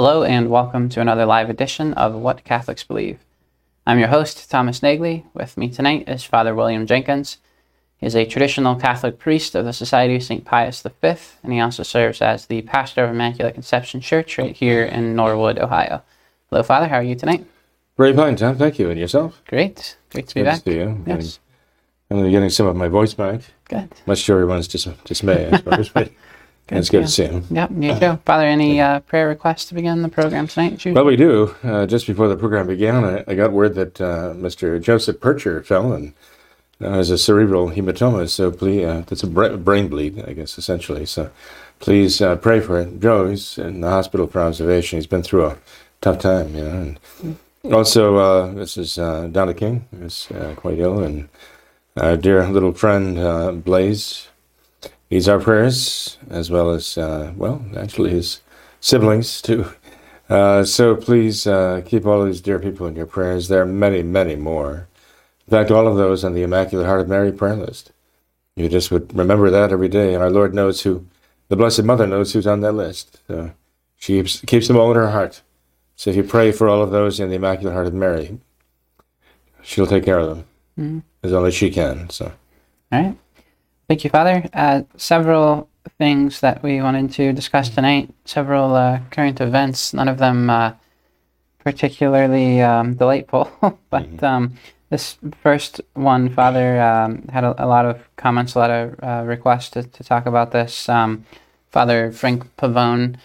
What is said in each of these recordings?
Hello, and welcome to another live edition of What Catholics Believe. I'm your host, Thomas Nagley. With me tonight is Father William Jenkins. He is a traditional Catholic priest of the Society of St. Pius V, and he also serves as the pastor of Immaculate Conception Church right here in Norwood, Ohio. Hello, Father. How are you tonight? Very fine, Tom. Thank you. And yourself? Great. Great to be Good back. to see you. Yes. I'm getting some of my voice back, Good. much to everyone's dis- dismay, I suppose. But it's good to see you. Yep, you too. Father, any uh, prayer requests to begin the program tonight? Jude? Well, we do. Uh, just before the program began, I, I got word that uh, Mr. Joseph Percher fell and uh, has a cerebral hematoma. So please, uh, that's a bra- brain bleed, I guess, essentially. So please uh, pray for Joe. He's in the hospital for observation. He's been through a tough time, you know. And also, uh, this is uh, Donna King, who's uh, quite ill, and our dear little friend uh, Blaze needs our prayers, as well as, uh, well, actually his siblings too. Uh, so please uh, keep all of these dear people in your prayers. There are many, many more. In fact, all of those on the Immaculate Heart of Mary prayer list. You just would remember that every day, and our Lord knows who, the Blessed Mother knows who's on that list. So she keeps, keeps them all in her heart. So if you pray for all of those in the Immaculate Heart of Mary, she'll take care of them Mhm. as only she can. So. All right. Thank you, Father. Uh, several things that we wanted to discuss tonight, several uh, current events, none of them uh, particularly um, delightful. but um, this first one, Father, um, had a, a lot of comments, a lot of uh, requests to, to talk about this. Um, Father Frank Pavone,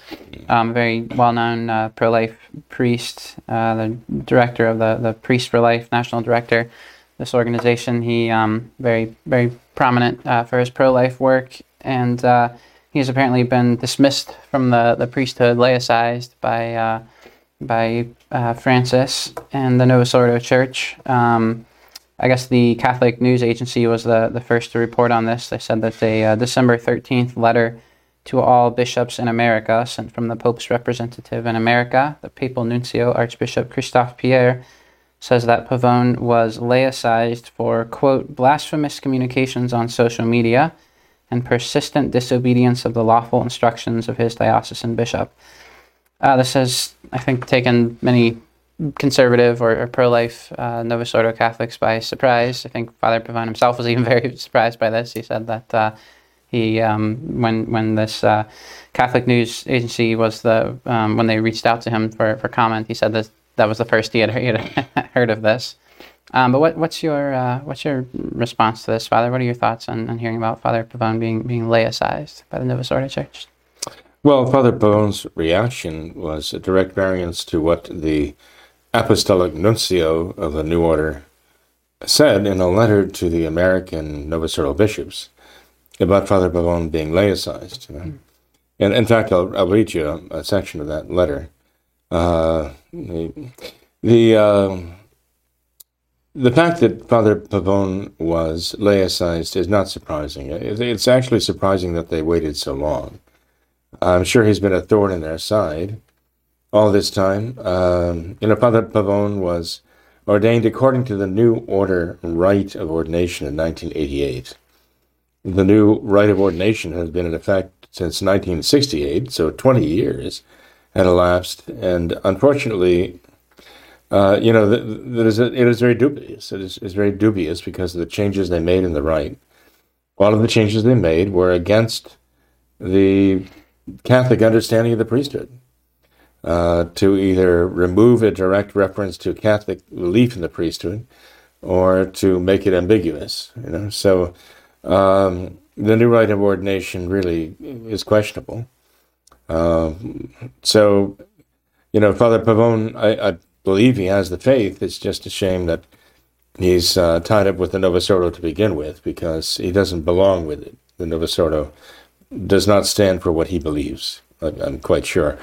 um, very well-known uh, pro-life priest, uh, the director of the, the Priest for Life, national director. This organization, he um, very very prominent uh, for his pro-life work, and uh, he's apparently been dismissed from the, the priesthood, laicized by uh, by uh, Francis and the Novus Ordo Church. Um, I guess the Catholic News Agency was the, the first to report on this. They said that a uh, December 13th letter to all bishops in America, sent from the Pope's representative in America, the Papal Nuncio, Archbishop Christophe Pierre, says that Pavone was laicized for, quote, blasphemous communications on social media and persistent disobedience of the lawful instructions of his diocesan bishop. Uh, this has, I think, taken many conservative or, or pro-life uh, Novus Ordo Catholics by surprise. I think Father Pavone himself was even very surprised by this. He said that uh, he, um, when when this uh, Catholic news agency was the um, when they reached out to him for, for comment, he said that that was the first he had, had heard of this. Um, but what, what's your uh, what's your response to this, Father? What are your thoughts on, on hearing about Father Pavone being being laicized by the Novus Ordo Church? Well, Father Pavone's reaction was a direct variance to what the Apostolic Nuncio of the New Order said in a letter to the American Novus Ordo bishops about Father Pavone being laicized. You know? And in fact, I'll, I'll read you a, a section of that letter. Uh, the uh, the fact that Father Pavone was laicized is not surprising. It's actually surprising that they waited so long. I'm sure he's been a thorn in their side all this time. Um, you know, Father Pavone was ordained according to the new order rite of ordination in 1988. The new rite of ordination has been in effect since 1968, so 20 years had elapsed, and unfortunately, uh, you know, it is very dubious. It is, very dubious because of the changes they made in the rite. lot of the changes they made were against the Catholic understanding of the priesthood. Uh, to either remove a direct reference to Catholic belief in the priesthood, or to make it ambiguous. You know, so um, the new rite of ordination really is questionable. Um, so, you know, Father Pavone, I, I believe he has the faith. It's just a shame that he's uh, tied up with the Novus Ordo to begin with because he doesn't belong with it. The Novus Ordo does not stand for what he believes. I'm quite sure.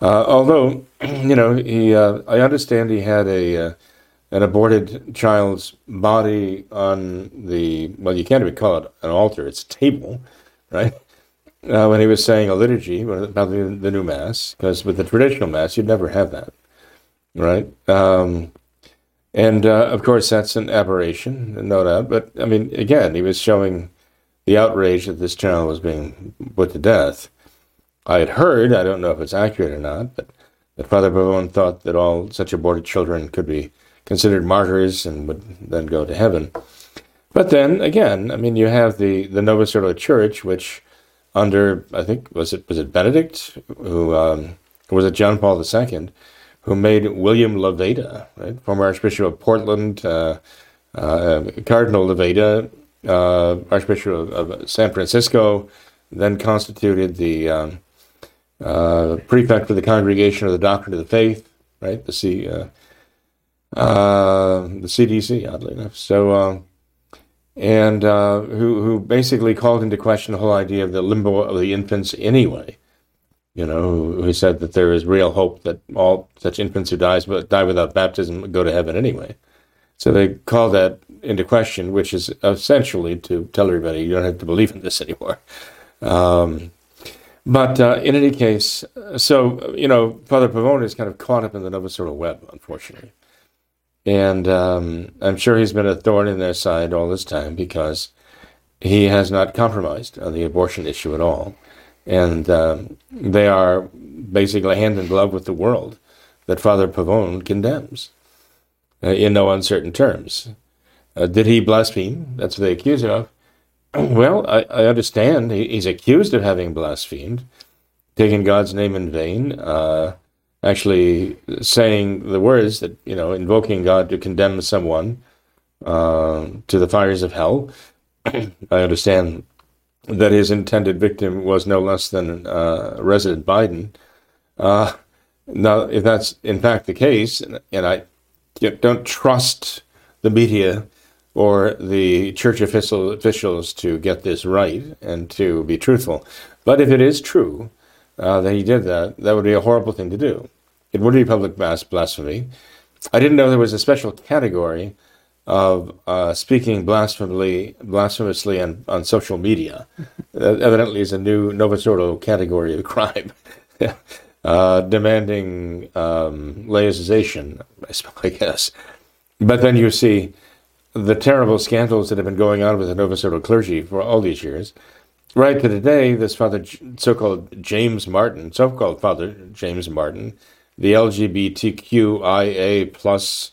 Uh, although, you know, he, uh, I understand he had a uh, an aborted child's body on the well, you can't even call it an altar; it's a table, right? Uh, when he was saying a liturgy about the, the new mass, because with the traditional mass, you'd never have that, right? Um, and uh, of course, that's an aberration, no doubt. But I mean, again, he was showing the outrage that this child was being put to death. I had heard, I don't know if it's accurate or not, but that Father Pavone thought that all such aborted children could be considered martyrs and would then go to heaven. But then again, I mean, you have the the Novus Ordo Church, which under I think was it was it Benedict who um, was it John Paul II who made William Levada, right, former Archbishop of Portland, uh, uh, Cardinal Levada, uh, Archbishop of, of, San Francisco, then constituted the um, uh, prefect for the Congregation of the Doctrine of the Faith, right, the C, uh, uh, the CDC, oddly enough. So, and who who basically called into question the whole idea of the limbo of the infants anyway you know, who said that there is real hope that all such infants who dies but die without baptism go to heaven anyway. So they call that into question, which is essentially to tell everybody you don't have to believe in this anymore. Um, but uh, in any case, so you know, Father Pavone is kind of caught up in the Novus Ordo web, unfortunately, and um, I'm sure he's been a thorn in their side all this time because he has not compromised on the abortion issue at all and um, they are basically hand in glove with the world that Father Pavone condemns uh, in no uncertain terms. Uh, did he blaspheme? That's what they accuse him of. Well, I, I understand he, he's accused of having blasphemed, taking God's name in vain, uh, actually saying the words that, you know, invoking God to condemn someone uh, to the fires of hell. I understand that his intended victim was no less than uh, resident Biden. Uh, now, if that's in fact the case, and, and I don't trust the media or the church official, officials to get this right and to be truthful, but if it is true uh, that he did that, that would be a horrible thing to do. It would be public blasphemy. I didn't know there was a special category of uh, speaking blasphemously, blasphemously on, on social media. that evidently, is a new Novus Ordo category of crime, uh, demanding um, laicization, I guess. But then you see the terrible scandals that have been going on with the Novus Ordo clergy for all these years. Right to today, this Father, so-called James Martin, so-called Father James Martin, the LGBTQIA plus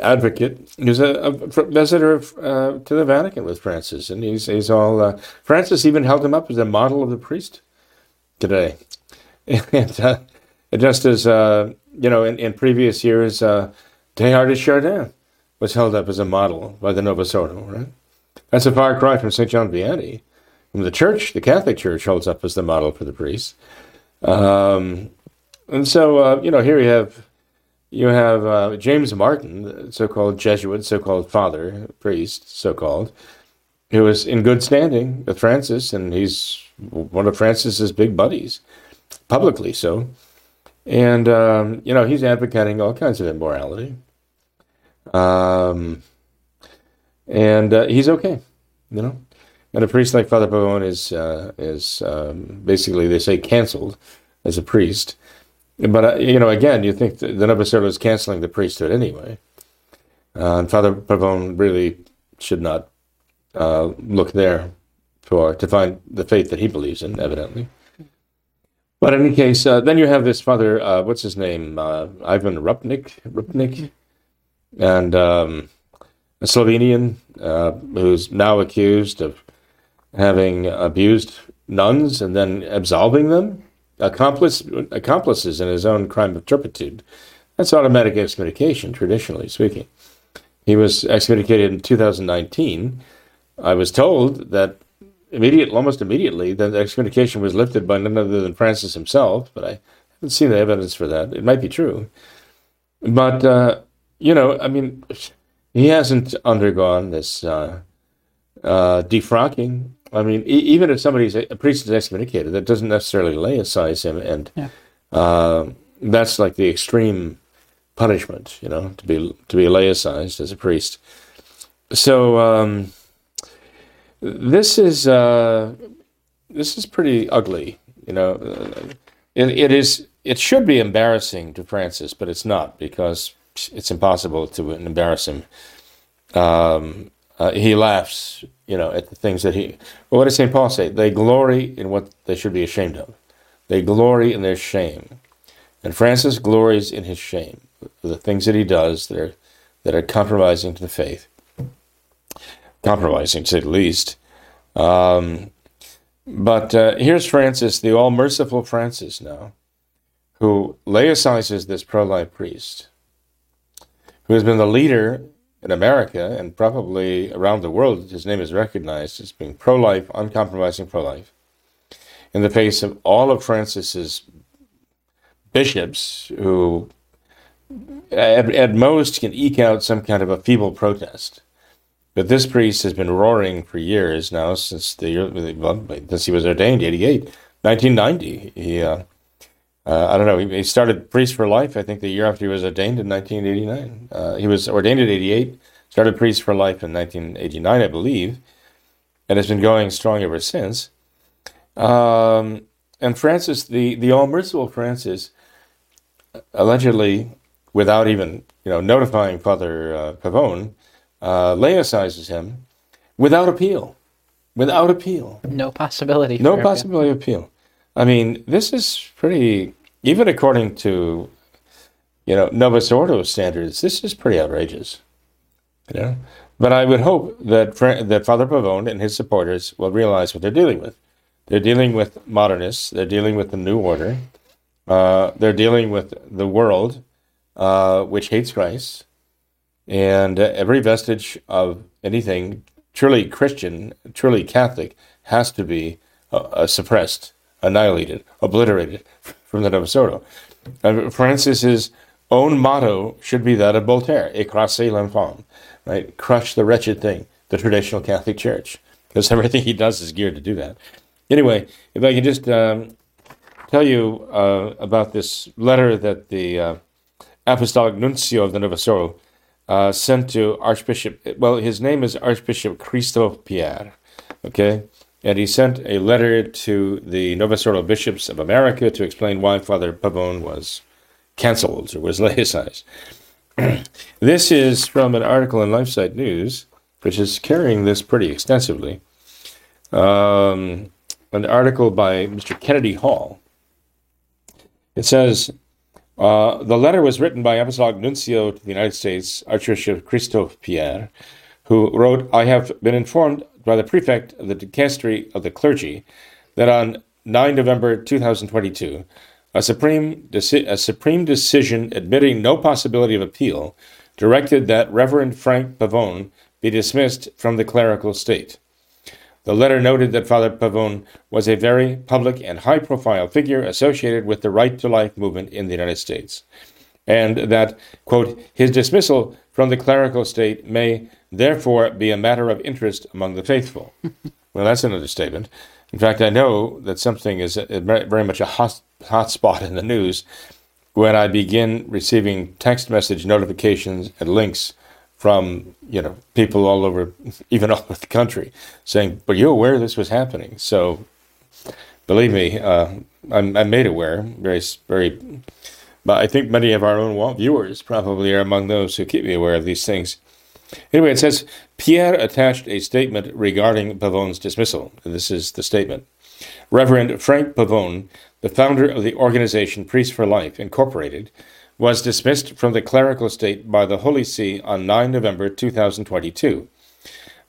advocate. Was a, a visitor of, uh, to the Vatican with Francis, and he's he's all. Uh, Francis even held him up as a model of the priest today, and uh, just as uh, you know, in, in previous years, uh, Teilhard de Chardin was held up as a model by the Novus. Right, that's a far cry from Saint John Vianney, whom the Church, the Catholic Church, holds up as the model for the priests. Um, and so, uh, you know, here you have you have uh, James Martin, so-called Jesuit, so-called father, priest, so-called, who was in good standing with Francis, and he's one of Francis's big buddies, publicly so. And um, you know he's advocating all kinds of immorality, um, and uh, he's okay, you know. And a priest like Father Pavone is uh, is um, basically they say canceled as a priest but, uh, you know, again, you think the Novus Ordo is canceling the priesthood anyway. Uh, and Father Pavone really should not uh, look there for to find the faith that he believes in, evidently. But in any case, uh, then you have this Father, uh, what's his name? Uh, Ivan Rupnik, Rupnik, and um, a Slovenian who's now accused of having abused nuns and then absolving them accomplice, accomplices in his own crime of turpitude. That's automatic excommunication, traditionally speaking. He was excommunicated in 2019. I was told that immediate, almost immediately, that the excommunication was lifted by none other than Francis himself, but I haven't seen the evidence for that. It might be true. But, uh, you know, I mean, he hasn't undergone this uh, uh, defrocking I mean, e- even if somebody's a priest is excommunicated, that doesn't necessarily laicize him, and Yeah. uh, that's like the extreme punishment, you know, to be to be laicized as a priest. So um, this is uh, this is pretty ugly, you know. It, it is it should be embarrassing to Francis, but it's not because it's impossible to embarrass him. Um, uh, he laughs, you know, at the things that he. Well, what does Saint Paul say? They glory in what they should be ashamed of. They glory in their shame, and Francis glories in his shame, the things that he does that are that are compromising to the faith, compromising to say the least. Um, but uh, here's Francis, the all merciful Francis now, who laicizes this pro life priest, who has been the leader in America and probably around the world. His name is recognized as being pro life, uncompromising pro life, in the face of all of Francis's bishops who, at, at most, can eke out some kind of a feeble protest. But this priest has been roaring for years now, since the year, well, since he was ordained, 88, 1990. He, uh, uh, I don't know, he, he started priest for life, I think, the year after he was ordained in 1989. Uh, he was ordained in 88, started priest for life in 1989, I believe, and has been going strong ever since. Um, and Francis, the, the all merciful Francis, allegedly, without even you know notifying Father uh, Pavone, uh, laicizes him without appeal. Without appeal. No possibility. No for appeal. possibility of appeal. I mean, this is pretty, even according to, you know, Novus Ordo standards, this is pretty outrageous. You know? But I would hope that, that Father Pavone and his supporters will realize what they're dealing with. They're dealing with modernists, they're dealing with the New Order, uh, they're dealing with the world, uh, which hates Christ, and uh, every vestige of anything truly Christian, truly Catholic, has to be uh, uh, suppressed, annihilated, obliterated from the Novus Ordo. Uh, Francis's own motto should be that of Voltaire: "Écrasez l'infâme," right? Crush the wretched thing, the traditional Catholic Church, because everything he does is geared to do that. Anyway, if I can just um, tell you uh, about this letter that the uh, Apostolic Nuncio of the Novus Ordo uh, sent to Archbishop, well, his name is Archbishop Christophe Pierre, okay? And he sent a letter to the Novus Ordo bishops of America to explain why Father Pavone was canceled or was laicized. this is from an article in LifeSite News, which is carrying this pretty extensively. Um, an article by Mr. Kennedy Hall. It says, uh, the letter was written by Apostolic Nuncio to the United States, Archbishop Christophe Pierre, who wrote, I have been informed by the prefect of the dicastery of the clergy that on 9 November 2022, a supreme, deci- a supreme decision admitting no possibility of appeal directed that Reverend Frank Pavone be dismissed from the clerical state. The letter noted that Father Pavone was a very public and high profile figure associated with the right to life movement in the United States, and that, quote, his dismissal from the clerical state may therefore be a matter of interest among the faithful. well, that's an understatement. In fact, I know that something is very much a hot, hot spot in the news when I begin receiving text message notifications and links from you know people all over, even all over the country, saying, "But you aware this was happening?" So, believe me, uh, I'm, I'm made aware. Very, very. But I think many of our own viewers probably are among those who keep me aware of these things. Anyway, it says Pierre attached a statement regarding Pavone's dismissal. This is the statement. Reverend Frank Pavone, the founder of the organization Priests for Life, Incorporated, was dismissed from the clerical state by the Holy See on 9 November 2022.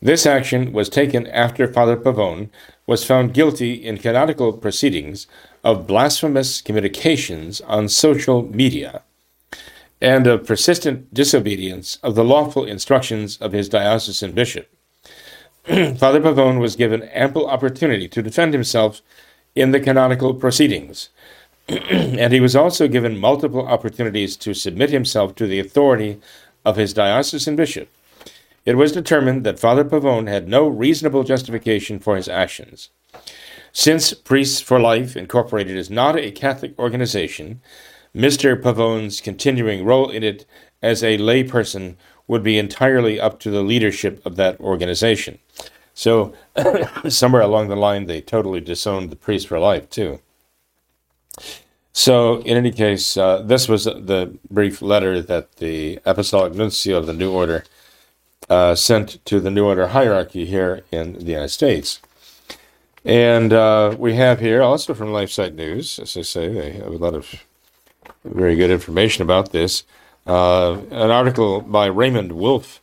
This action was taken after Father Pavone was found guilty in canonical proceedings of blasphemous communications on social media and of persistent disobedience of the lawful instructions of his diocesan bishop. Father Pavone was given ample opportunity to defend himself in the canonical proceedings, and he was also given multiple opportunities to submit himself to the authority of his diocesan bishop. it was determined that Father Pavone had no reasonable justification for his actions. Since Priests for Life Incorporated is not a Catholic organization, Mr. Pavone's continuing role in it as a layperson would be entirely up to the leadership of that organization. So, somewhere along the line, they totally disowned the Priests for Life, too. So, in any case, uh, this was the brief letter that the Apostolic Nuncio of the New Order uh, sent to the New Order hierarchy here in the United States. And uh, we have here also from LifeSite News, as I say, they have a lot of very good information about this. Uh, an article by Raymond Wolfe,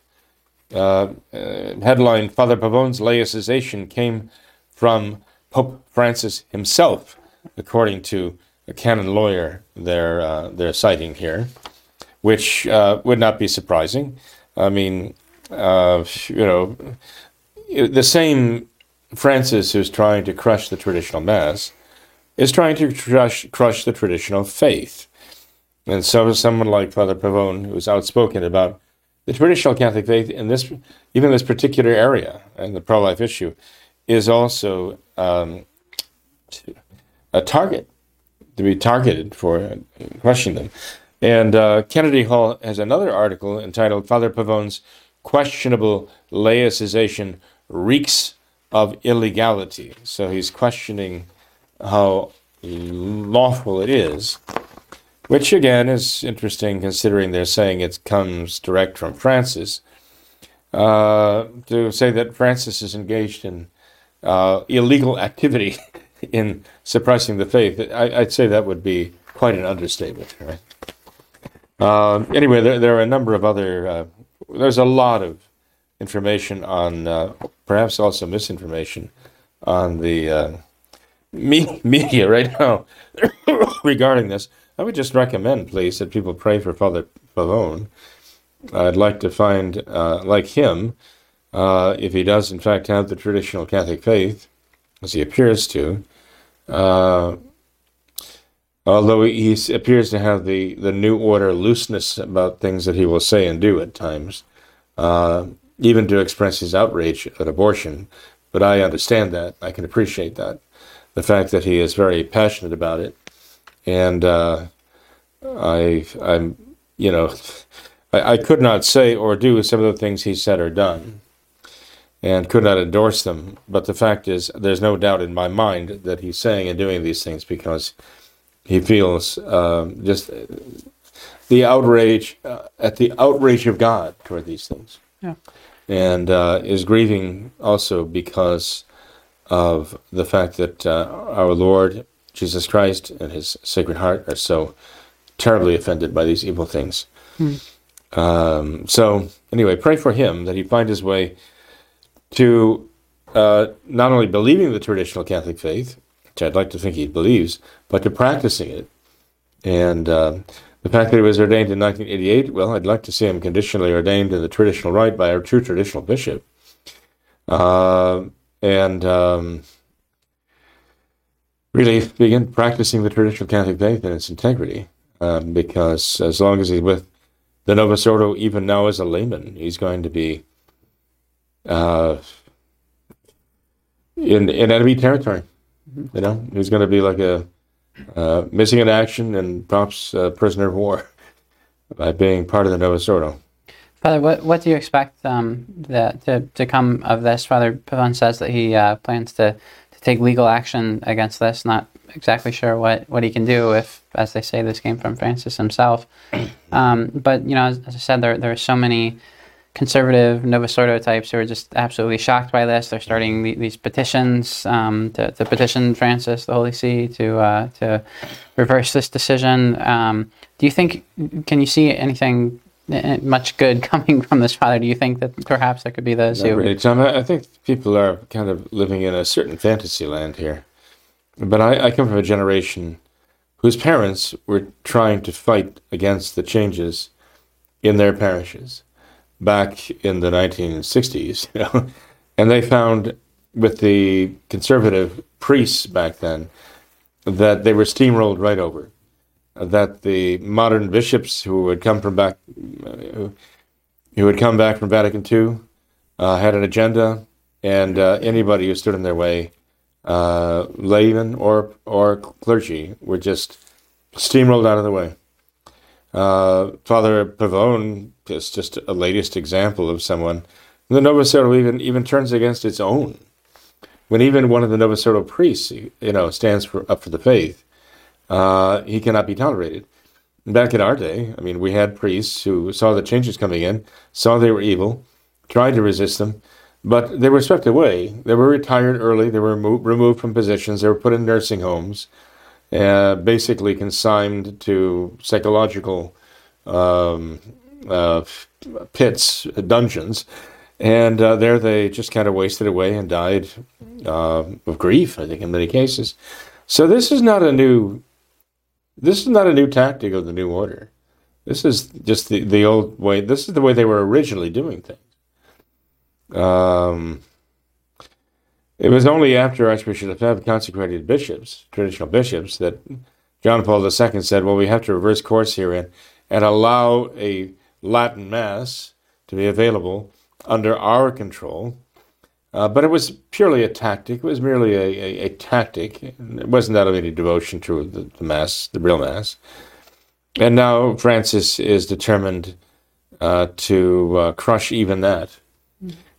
uh, uh, headline Father Pavone's laicization came from Pope Francis himself, according to a canon lawyer they're, uh, they're citing here, which uh, would not be surprising. I mean, you know, the same Francis who's trying to crush the traditional Mass is trying to crush, crush the traditional faith. And so is someone like Father Pavone, who's outspoken about the traditional Catholic faith in this, even this particular area, and the pro-life issue, is also um, a target to be targeted for crushing them. And uh, Kennedy Hall has another article entitled "Father Pavone's Questionable Laicization Reeks of Illegality." So he's questioning how lawful it is which again is interesting considering they're saying it comes direct from Francis. Uh, to say that Francis is engaged in uh, illegal activity in suppressing the faith, I, would say that would be quite an understatement, right? Uh, anyway, there, there, are a number of other, uh, there's a lot of information on, uh, perhaps also misinformation on the uh, me- media right now regarding this. I would just recommend, please, that people pray for Father Pavone. I'd like to find, uh, like him, uh, if he does in fact have the traditional Catholic faith, as he appears to, uh, although he appears to have the, the new order looseness about things that he will say and do at times, uh, even to express his outrage at abortion. But I understand that. I can appreciate that. The fact that he is very passionate about it and uh, I, I'm, you know, I, I, could not say or do some of the things he said or done, and could not endorse them. But the fact is, there's no doubt in my mind that he's saying and doing these things because he feels um, just the outrage uh, at the outrage of God toward these things, yeah. And uh, is grieving also because of the fact that uh, our Lord Jesus Christ and his Sacred Heart are so terribly offended by these evil things. Hmm. Um, so, anyway, pray for him that he find his way to uh, not only believing the traditional Catholic faith, which I'd like to think he believes, but to practicing it. And uh, the fact that he was ordained in 1988, well, I'd like to see him conditionally ordained in the traditional rite by a true traditional bishop. Uh, and um, really begin practicing the traditional Catholic faith in its integrity. Um, because as long as he's with the Novus Ordo, even now as a layman, he's going to be uh, in in enemy territory. Mm-hmm. You know, he's going to be like a uh, missing in action and perhaps a prisoner of war by being part of the Novus Ordo. Father, what what do you expect um, that to, to come of this? Father Pavone says that he uh, plans to take legal action against this. Not exactly sure what, what he can do if, as they say, this came from Francis himself. Um, but you know, as, as, I said, there there are so many conservative Novus Ordo types who are just absolutely shocked by this. They're starting the, these petitions um, to, to, petition Francis, the Holy See, to uh, to reverse this decision. Um, do you think? Can you see anything Eh, much good coming from this father. Do you think that perhaps there could be those Not who? Really, Tom. I think people are kind of living in a certain fantasy land here. But I, I come from a generation whose parents were trying to fight against the changes in their parishes back in the 1960s, you know? and they found with the conservative priests back then that they were steamrolled right over that the modern bishops who had come from back, who had come back from Vatican II, uh, had an agenda, and uh, anybody who stood in their way, uh, laymen or or clergy, were just steamrolled out of the way. Uh, Father Pavone is just a latest example of someone. The Novus Ordo even even turns against its own. When even one of the Novus Ordo priests, you know, stands for, up for the faith, uh, he cannot be tolerated. Back in our day, I mean, we had priests who saw the changes coming in, saw they were evil, tried to resist them, but they were swept away. They were retired early. They were remo- removed from positions. They were put in nursing homes, uh, basically consigned to psychological um, uh, pits, dungeons, and uh, there they just kind of wasted away and died uh, of grief. I think in many cases. So this is not a new. This is not a new tactic of the new order. This is just the, the old way. This is the way they were originally doing things. Um, it was only after Archbishop had consecrated bishops, traditional bishops, that John Paul II said, well, we have to reverse course here and, and allow a Latin Mass to be available under our control. Uh, but it was purely a tactic. It was merely a, a, a tactic. It wasn't out of any devotion to the, the, Mass, the real Mass. And now Francis is determined uh, to uh, crush even that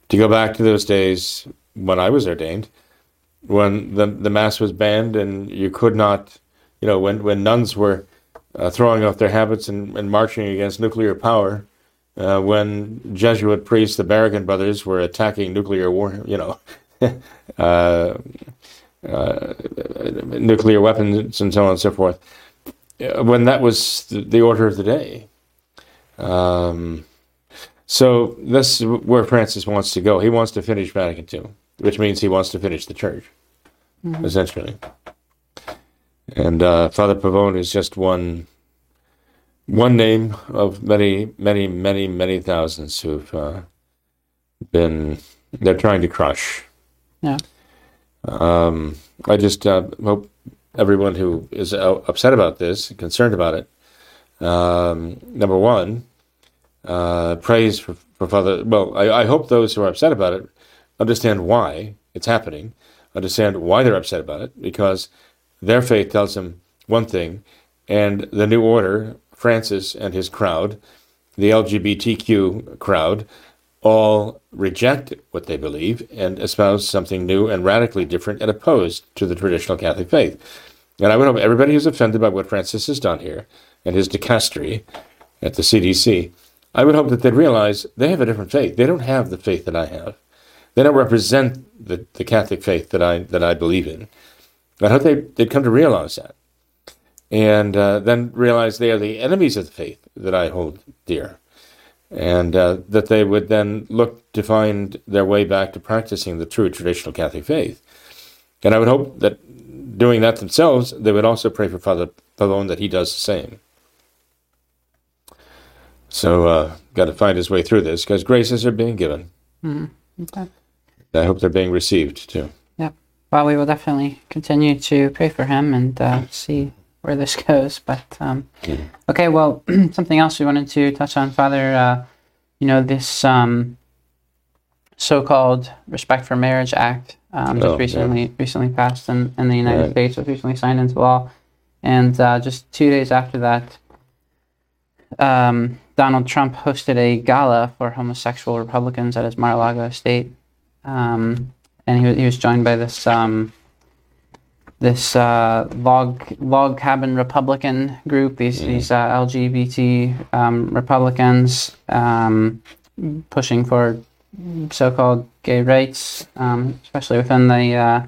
to go back to those days when I was ordained, when the the mass was banned and you could not, you know, when when nuns were uh, throwing off their habits and, and marching against nuclear power, uh, when Jesuit priests, the Berrigan brothers, were attacking nuclear war, you know, uh, uh, nuclear weapons and so on and so forth. Uh, when that was the, the order of the day. Um, so this is where Francis wants to go. He wants to finish Vatican II, which means he wants to finish the church, mm-hmm. essentially. And uh, Father Pavone is just one one name of many, many, many, many thousands who've uh, been they're trying to crush. Yeah. Um, I just uh, hope everyone who is upset about this, concerned about it, um, number one, uh, praise for, for Father. Well, I, I hope those who are upset about it understand why it's happening, understand why they're upset about it, because their faith tells them one thing, and the New Order, Francis and his crowd, the LGBTQ crowd, all reject what they believe and espouse something new and radically different and opposed to the traditional Catholic faith. And I would hope everybody who's offended by what Francis has done here and his dicastery at the CDC I would hope that they'd realize they have a different faith. They don't have the faith that I have. They don't represent the, the Catholic faith that I that I believe in. I hope they, they'd come to realize that. And uh, then realize they are the enemies of the faith that I hold dear. And uh, that they would then look to find their way back to practicing the true traditional Catholic faith. And I would hope that doing that themselves, they would also pray for Father Pavone that he does the same. So, uh, got to find his way through this because graces are being given. Mm, okay. I hope they're being received too. Yep. Well, we will definitely continue to pray for him and uh, see where this goes. But um, mm. okay, well, something else we wanted to touch on, Father. Uh, you know this um, so-called Respect for Marriage Act um, just oh, recently yeah. recently passed in, in the United right. States, was recently signed into law, and uh, just two days after that. Um, Donald Trump hosted a gala for homosexual Republicans at his Mar-a-Lago estate, um, and he was, he was joined by this um, this uh, log log cabin Republican group. These mm. these uh, LGBT um, Republicans um, pushing for so-called gay rights, um, especially within the uh,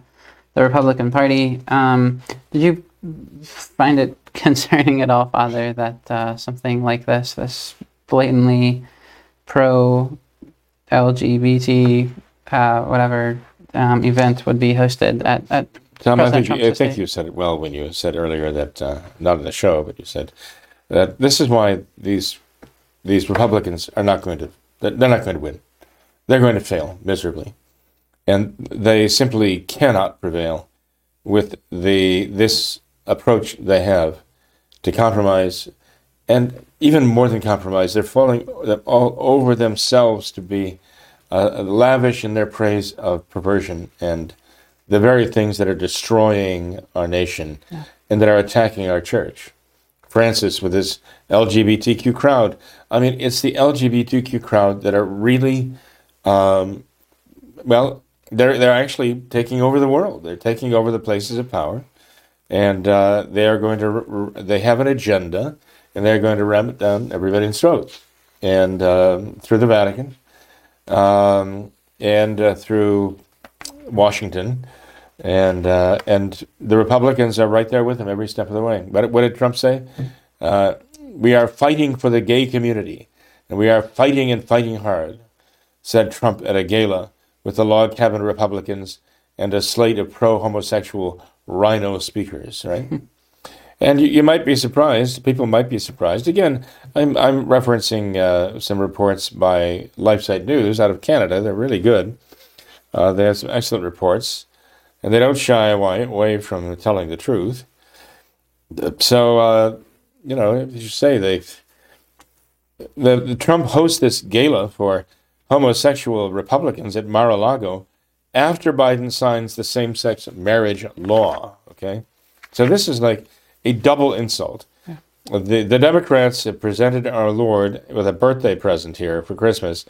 the Republican Party. Um, did you find it concerning at all, Father, that uh, something like this, this blatantly pro LGBT, uh, whatever um, event would be hosted at, at Tom, I think, you, I think you said it well when you said earlier that, uh, not in the show, but you said that this is why these these Republicans are not going to, they're not going to win. They're going to fail miserably. And they simply cannot prevail with the this approach they have to compromise, and even more than compromise, they're falling all over themselves to be uh, lavish in their praise of perversion and the very things that are destroying our nation yeah. and that are attacking our church. Francis with his LGBTQ crowd. I mean, it's the LGBTQ crowd that are really, um, well, they're they're actually taking over the world. They're taking over the places of power, and uh, they are going to. They have an agenda, and they're going to ram it down everybody's throats, and uh, through the Vatican, um, and uh, through Washington, and uh, and the Republicans are right there with him every step of the way. What, what did Trump say? Uh, we are fighting for the gay community, and we are fighting and fighting hard, said Trump at a gala with the log cabin Republicans and a slate of pro-homosexual RINO speakers. Right. And you, you, might be surprised. People might be surprised. Again, I'm, I'm referencing uh, some reports by LifeSite News out of Canada. They're really good. Uh, they have some excellent reports and they don't shy away, from telling the truth. So, uh, you know, as you say, they the, the Trump hosts this gala for homosexual Republicans at Mar-a-Lago after Biden signs the same-sex marriage law. Okay, so this is like a double insult. Yeah. The the Democrats have presented our Lord with a birthday present here for Christmas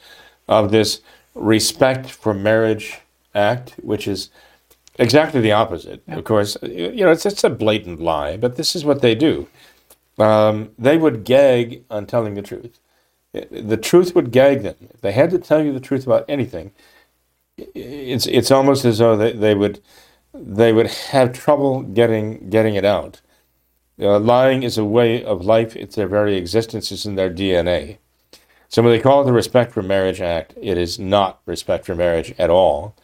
of this respect for marriage act, which is Exactly the opposite, yeah. of course. You know, it's, it's a blatant lie, but this is what they do. Um, they would gag on telling the truth. The truth would gag them. If they had to tell you the truth about anything, it's it's almost as though they, they would they would have trouble getting getting it out. Uh, lying is a way of life. It's their very existence. It's in their DNA. So when they call it the Respect for Marriage Act, it is not respect for marriage at all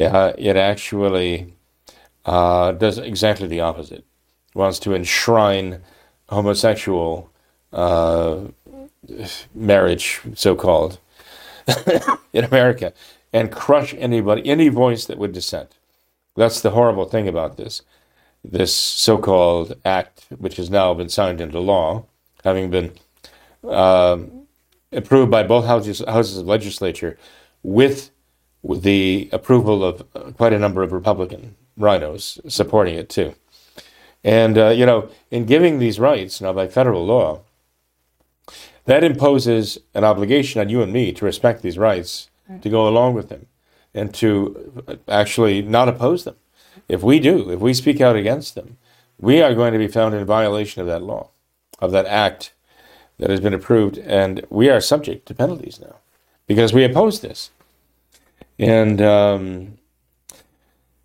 uh, it actually uh, does exactly the opposite. It wants to enshrine homosexual uh, marriage, so called, in America, and crush anybody, any voice that would dissent. That's the horrible thing about this. This so called act, which has now been signed into law, having been um, approved by both houses, houses of legislature with with the approval of uh, quite a number of Republican RINOs supporting it too. And, uh, you know, in giving these rights now by federal law, that imposes an obligation on you and me to respect these rights, right. to go along with them, and to uh, actually not oppose them. If we do, if we speak out against them, we are going to be found in violation of that law, of that act that has been approved, and we are subject to penalties now because we oppose this. And um,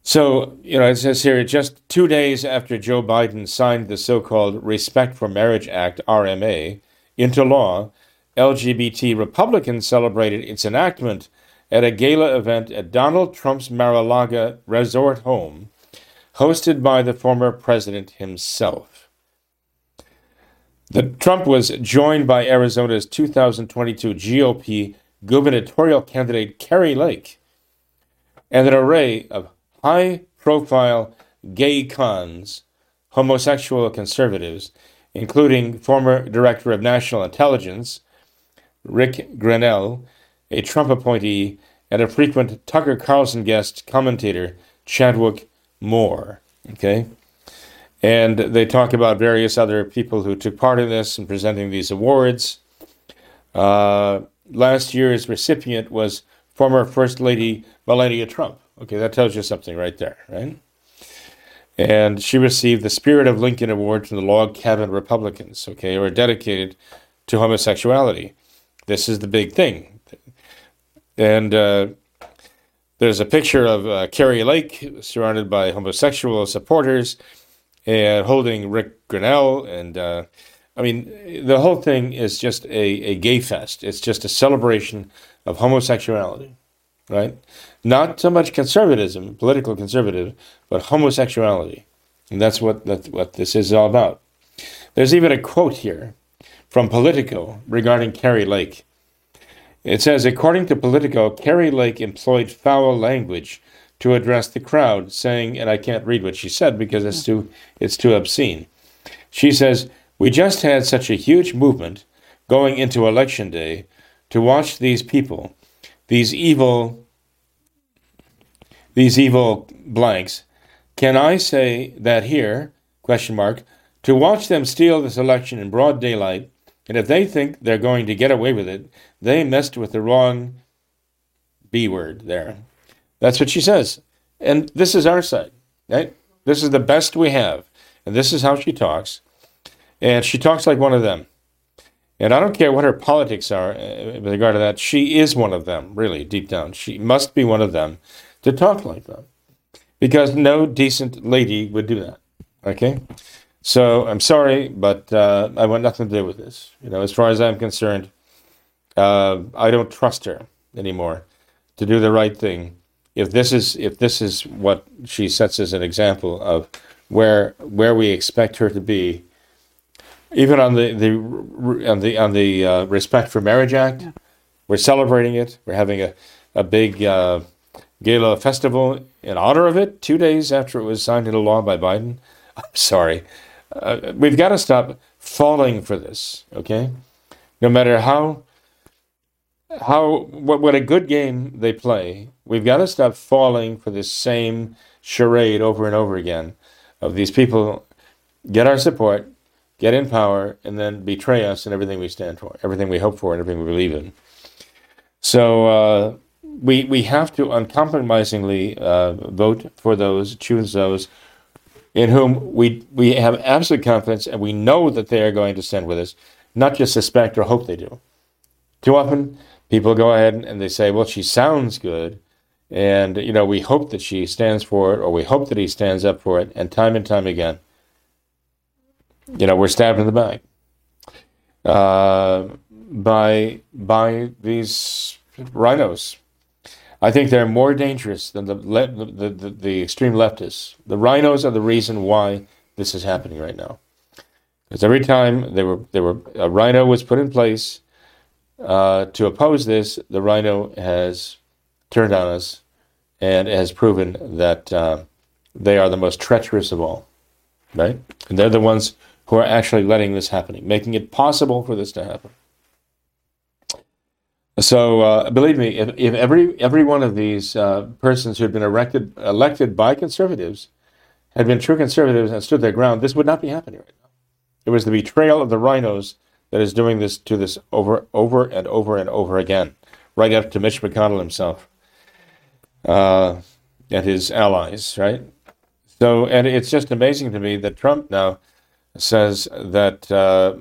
so, you know, it says here just two days after Joe Biden signed the so called Respect for Marriage Act, RMA, into law, LGBT Republicans celebrated its enactment at a gala event at Donald Trump's Mar a Lago resort home, hosted by the former president himself. The, Trump was joined by Arizona's 2022 GOP gubernatorial candidate Kari Lake and an array of high profile gay cons, homosexual conservatives, including former Director of National Intelligence Ric Grenell, a Trump appointee, and a frequent Tucker Carlson guest commentator Chadwick Moore. Okay? And they talk about various other people who took part in this and presenting these awards. Uh, last year's recipient was former First Lady Melania Trump. Okay, that tells you something right there, right? And she received the Spirit of Lincoln Award from the Log Cabin Republicans, okay, who are dedicated to homosexuality. This is the big thing. And uh, there's a picture of uh, Kari Lake surrounded by homosexual supporters and holding Ric Grenell. And uh, I mean, the whole thing is just a, a gay fest. It's just a celebration of homosexuality, right? Not so much conservatism, political conservatism, but homosexuality. And that's what, that, what this is all about. There's even a quote here from Politico regarding Kari Lake. It says, according to Politico, Kari Lake employed foul language to address the crowd, saying, and I can't read what she said because it's too, it's too obscene. She says, We just had such a huge movement going into election day to watch these people these evil these evil blanks, can I say that here, question mark, to watch them steal this election in broad daylight, and if they think they're going to get away with it, they messed with the wrong B word there. That's what she says. And this is our side, right? This is the best we have. And this is how she talks. And she talks like one of them. And I don't care what her politics are uh, with regard to that. She is one of them, really, deep down. She must be one of them to talk like that. Because no decent lady would do that. Okay? So I'm sorry, but uh, I want nothing to do with this. You know, as far as I'm concerned, uh, I don't trust her anymore to do the right thing. If this is if this is what she sets as an example of where where we expect her to be, even on the the on the on the uh, Respect for Marriage Act, yeah. we're celebrating it. We're having a a big uh, gala festival in honor of it. Two days after it was signed into law by Biden. I'm sorry. Uh, we've got to stop falling for this. Okay, no matter how how what, what a good game they play. We've got to stop falling for this same charade over and over again of these people get our support, get in power, and then betray us and everything we stand for, everything we hope for, and everything we believe in. So uh, we we have to uncompromisingly uh, vote for those, choose those in whom we we have absolute confidence, and we know that they are going to stand with us, not just suspect or hope they do. Too often people go ahead and they say, well, she sounds good. And, you know, we hope that she stands for it or we hope that he stands up for it. And time and time again, you know, we're stabbed in the back uh, by, by these RINOs. I think they're more dangerous than the, le- the, the, the extreme leftists. The RINOs are the reason why this is happening right now. Because every time there were, there were, a RINO was put in place, uh, to oppose this, the RINO has turned on us and has proven that uh, they are the most treacherous of all, right? And they're the ones who are actually letting this happen, making it possible for this to happen. So uh, believe me, if, if, every every one of these uh, persons who had been elected elected by conservatives had been true conservatives and stood their ground, this would not be happening right now. It was the betrayal of the RINOs that is doing this to this over, over and over and over again, right up to Mitch McConnell himself uh, and his allies, right? So, and it's just amazing to me that Trump now says that uh,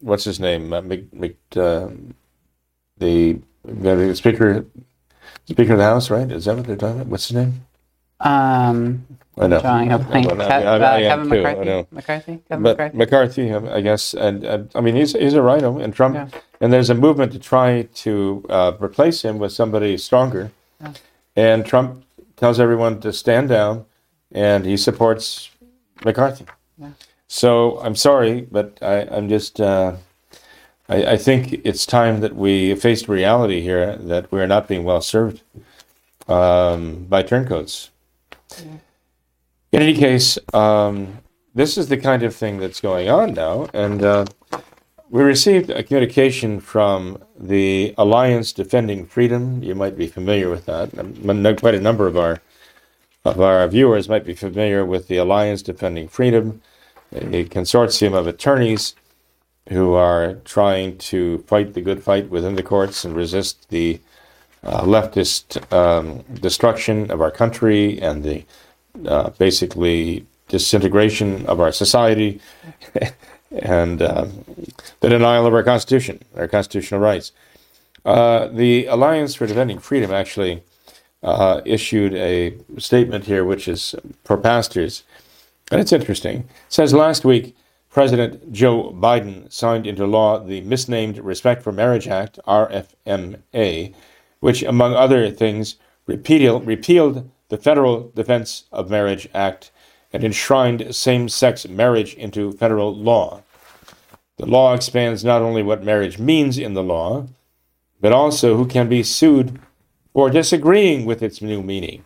what's his name, uh, Mc, Mc, uh, the, the speaker, speaker of the House, right? Is that what they're talking about? What's his name? Um, I know. Drawing a blank. Well, I, I, I, Kevin too, McCarthy. McCarthy. Kevin but McCarthy. McCarthy, I guess, and, and, I mean, he's he's a RINO, and Trump, yeah. and there's a movement to try to uh, replace him with somebody stronger, yeah. and Trump tells everyone to stand down, and he supports McCarthy. Yeah. So I'm sorry, but I, am just. Uh, I, I think it's time that we faced reality here that we are not being well served um, by turncoats. In any case, um, this is the kind of thing that's going on now, and uh, we received a communication from the Alliance Defending Freedom. You might be familiar with that. Quite a number of our of our viewers might be familiar with the Alliance Defending Freedom, a consortium of attorneys who are trying to fight the good fight within the courts and resist the uh, leftist um, destruction of our country and the uh, basically disintegration of our society and uh, the denial of our Constitution, our constitutional rights. Uh, the Alliance for Defending Freedom actually uh, issued a statement here, which is for pastors, and it's interesting. It says last week, President Joe Biden signed into law the misnamed Respect for Marriage Act, RFMA, which, among other things, repealed, repealed the Federal Defense of Marriage Act and enshrined same sex marriage into federal law. The law expands not only what marriage means in the law, but also who can be sued for disagreeing with its new meaning.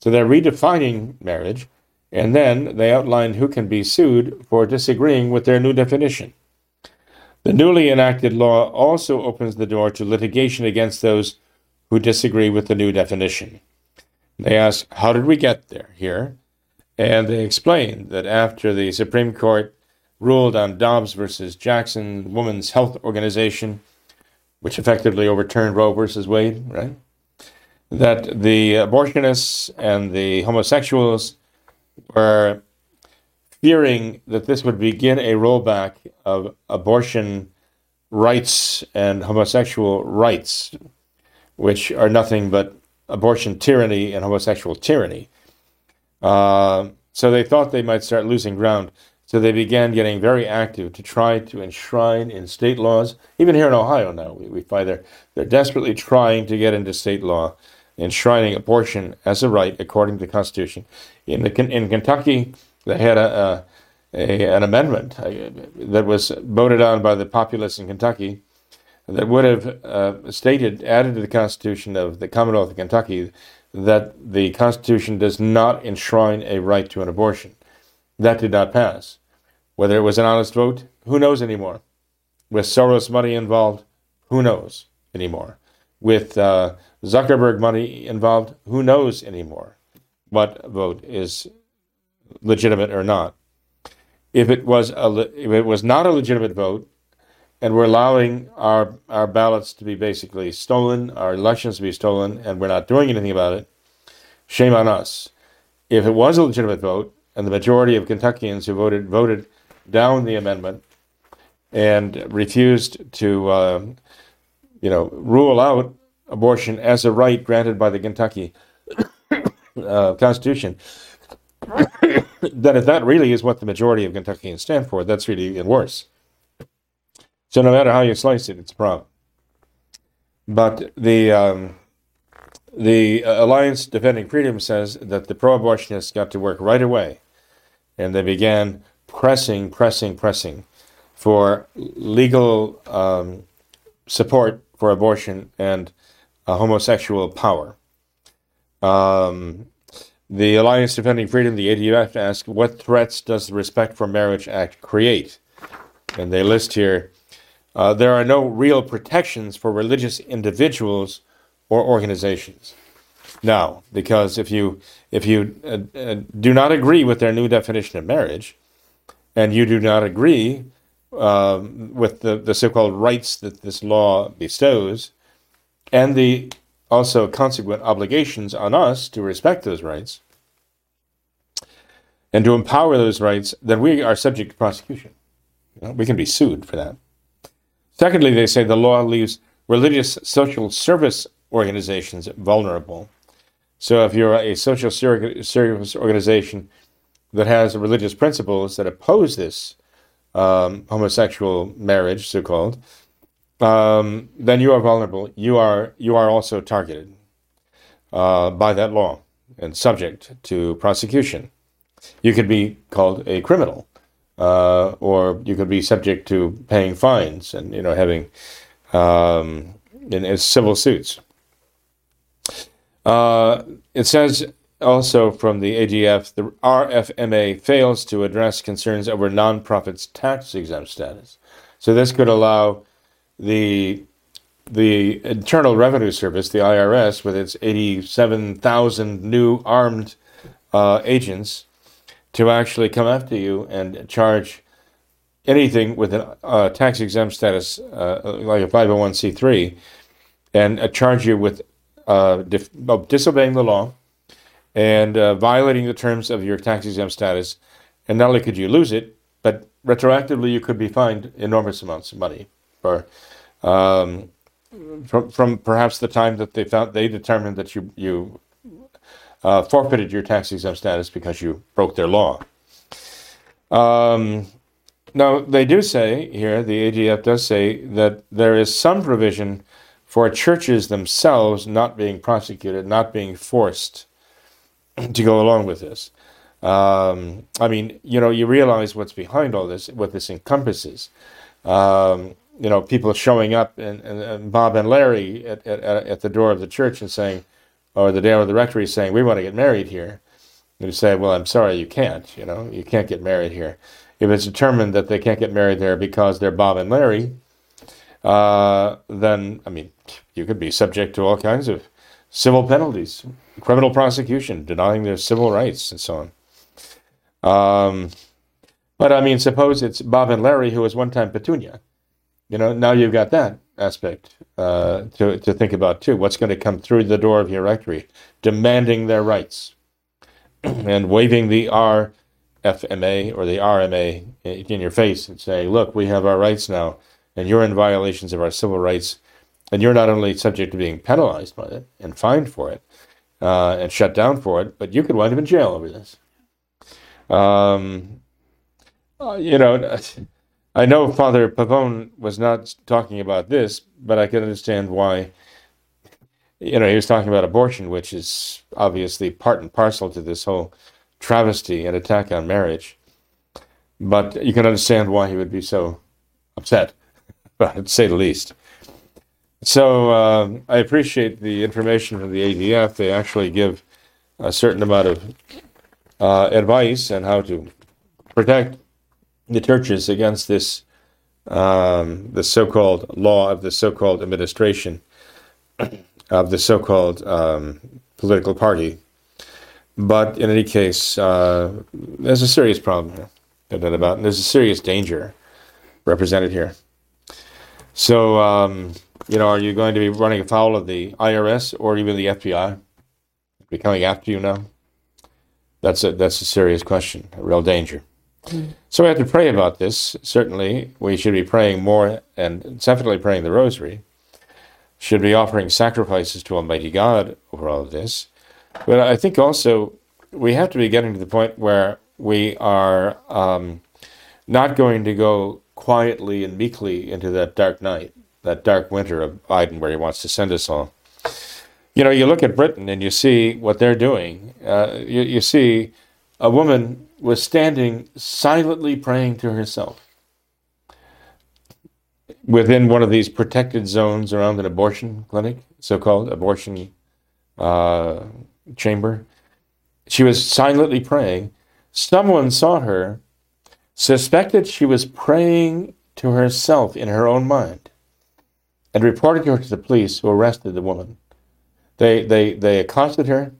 So they're redefining marriage, and then they outline who can be sued for disagreeing with their new definition. The newly enacted law also opens the door to litigation against those who disagree with the new definition. They ask, How did we get there here? And they explain that after the Supreme Court ruled on Dobbs versus Jackson Women's Health Organization, which effectively overturned Roe versus Wade, right? That the abortionists and the homosexuals were fearing that this would begin a rollback of abortion rights and homosexual rights, which are nothing but abortion tyranny and homosexual tyranny. Uh, so they thought they might start losing ground. So they began getting very active to try to enshrine in state laws. Even here in Ohio now, we, we find they're, they're desperately trying to get into state law, enshrining abortion as a right according to the Constitution. In, the, in Kentucky, they had a, a, an amendment uh, that was voted on by the populace in Kentucky that would have uh, stated, added to the Constitution of the Commonwealth of Kentucky, that the Constitution does not enshrine a right to an abortion. That did not pass. Whether it was an honest vote, who knows anymore? With Soros money involved, who knows anymore? With uh, Zuckerberg money involved, who knows anymore what vote is legitimate or not? If it was a, if it was not a legitimate vote, and we're allowing our our ballots to be basically stolen, our elections to be stolen, and we're not doing anything about it. Shame on us. If it was a legitimate vote, and the majority of Kentuckians who voted voted down the amendment and refused to, uh, you know, rule out abortion as a right granted by the Kentucky uh, Constitution, then if that really is what the majority of Kentuckians stand for, that's really even worse. So no matter how you slice it, it's a problem. But the um, the Alliance Defending Freedom says that the pro-abortionists got to work right away, and they began pressing, pressing, pressing for legal um, support for abortion and uh, homosexual power. Um, the Alliance Defending Freedom, the ADF, asked, "What threats does the Respect for Marriage Act create?" And they list here uh, there are no real protections for religious individuals or organizations. Now, because if you if you uh, uh, do not agree with their new definition of marriage, and you do not agree um, with the, the so-called rights that this law bestows, and the also consequent obligations on us to respect those rights and to empower those rights, then we are subject to prosecution. We can be sued for that. Secondly, they say the law leaves religious social service organizations vulnerable. So if you're a social service organization that has religious principles that oppose this um, homosexual marriage, so called, um, then you are vulnerable. You are you are also targeted uh, by that law and subject to prosecution. You could be called a criminal uh, or you could be subject to paying fines and you know having um, in, in civil suits. Uh, it says also from the ADF, the RFMA fails to address concerns over nonprofits' tax exempt status. So this could allow the the Internal Revenue Service, the IRS, with its 87,000 new armed uh, agents, to actually come after you and charge anything with a uh, tax exempt status, uh, like a 501c3, and uh, charge you with uh, dif- disobeying the law and uh, violating the terms of your tax exempt status. And not only could you lose it, but retroactively you could be fined enormous amounts of money Um, from, from perhaps the time that they found they determined that you you uh, forfeited your tax exempt status because you broke their law. Um, now, they do say here, the ADF does say that there is some provision for churches themselves not being prosecuted, not being forced to go along with this. Um, I mean, you know, you realize what's behind all this, what this encompasses. Um, you know, people showing up and, and, and Bob and Larry at, at, at, the door of the church and saying, or the day of the rectory saying, we want to get married here. And you say, well, I'm sorry, you can't, you know, you can't get married here. If it's determined that they can't get married there because they're Bob and Larry, uh, then I mean, you could be subject to all kinds of civil penalties, criminal prosecution, denying their civil rights, and so on. Um, but I mean, suppose it's Bob and Larry, who was one time Petunia. You know, now you've got that aspect uh, to, to think about too. What's going to come through the door of your rectory, demanding their rights and waving the RFMA or the RMA in your face and saying, look, we have our rights now, and you're in violations of our civil rights. And you're not only subject to being penalized by it and fined for it uh, and shut down for it, but you could wind up in jail over this. Um, uh, you know, I know Father Pavone was not talking about this, but I can understand why. You know, he was talking about abortion, which is obviously part and parcel to this whole travesty and attack on marriage. But you can understand why he would be so upset, to say the least. So uh, I appreciate the information from the ADF. They actually give a certain amount of uh, advice on how to protect the churches against this um, the so-called law of the so-called administration of the so-called um, political party. But in any case, uh, there's a serious problem here. About, and there's a serious danger represented here. So, um, you know, are you going to be running afoul of the IRS or even the FBI? Be coming after you now? That's a that's a serious question, a real danger. So we have to pray about this. Certainly, we should be praying more and definitely praying the rosary. Should be offering sacrifices to Almighty God over all of this. But I think also we have to be getting to the point where we are um, not going to go quietly and meekly into that dark night, that dark winter of Biden where he wants to send us all. You know, you look at Britain and you see what they're doing. Uh, you, you see a woman was standing silently praying to herself within one of these protected zones around an abortion clinic, so called abortion uh, chamber. She was silently praying. Someone saw her, suspected she was praying to herself in her own mind, and reported her to the police, who arrested the woman. They, they, they accosted her,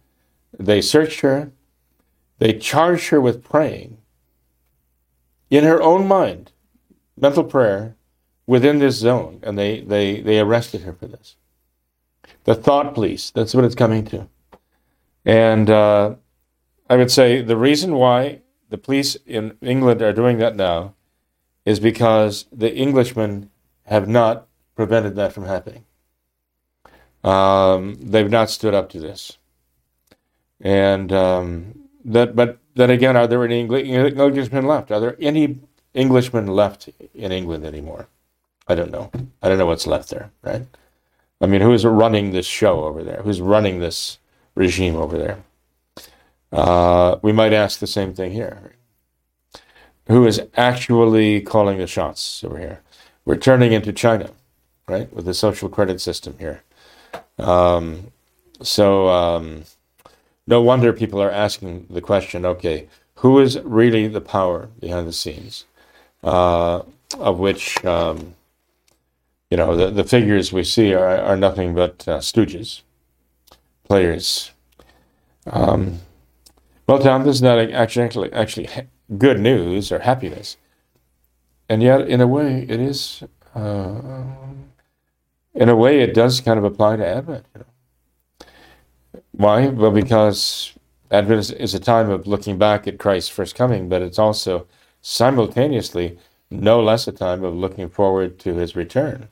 they searched her, they charged her with praying in her own mind, mental prayer within this zone, and they, they, they arrested her for this. The thought police, that's what it's coming to. And uh, I would say the reason why the police in England are doing that now is because the Englishmen have not prevented that from happening. Um, they've not stood up to this. And um, that, but then again, are there any Englishmen left? Are there any Englishmen left in England anymore? I don't know. I don't know what's left there, right? I mean, who's running this show over there? Who's running this regime over there? Uh, we might ask the same thing here. Who is actually calling the shots over here? We're turning into China, right, with the social credit system here. Um, so, um, no wonder people are asking the question okay, who is really the power behind the scenes? Uh, of which, um, you know, the, the figures we see are, are nothing but uh, stooges, players. Um, well, Tom, this is not actually, actually good news or happiness. And yet, in a way, it is, uh, in a way, it does kind of apply to Advent. You know? Why? Well, because Advent is a time of looking back at Christ's first coming, but it's also simultaneously no less a time of looking forward to his return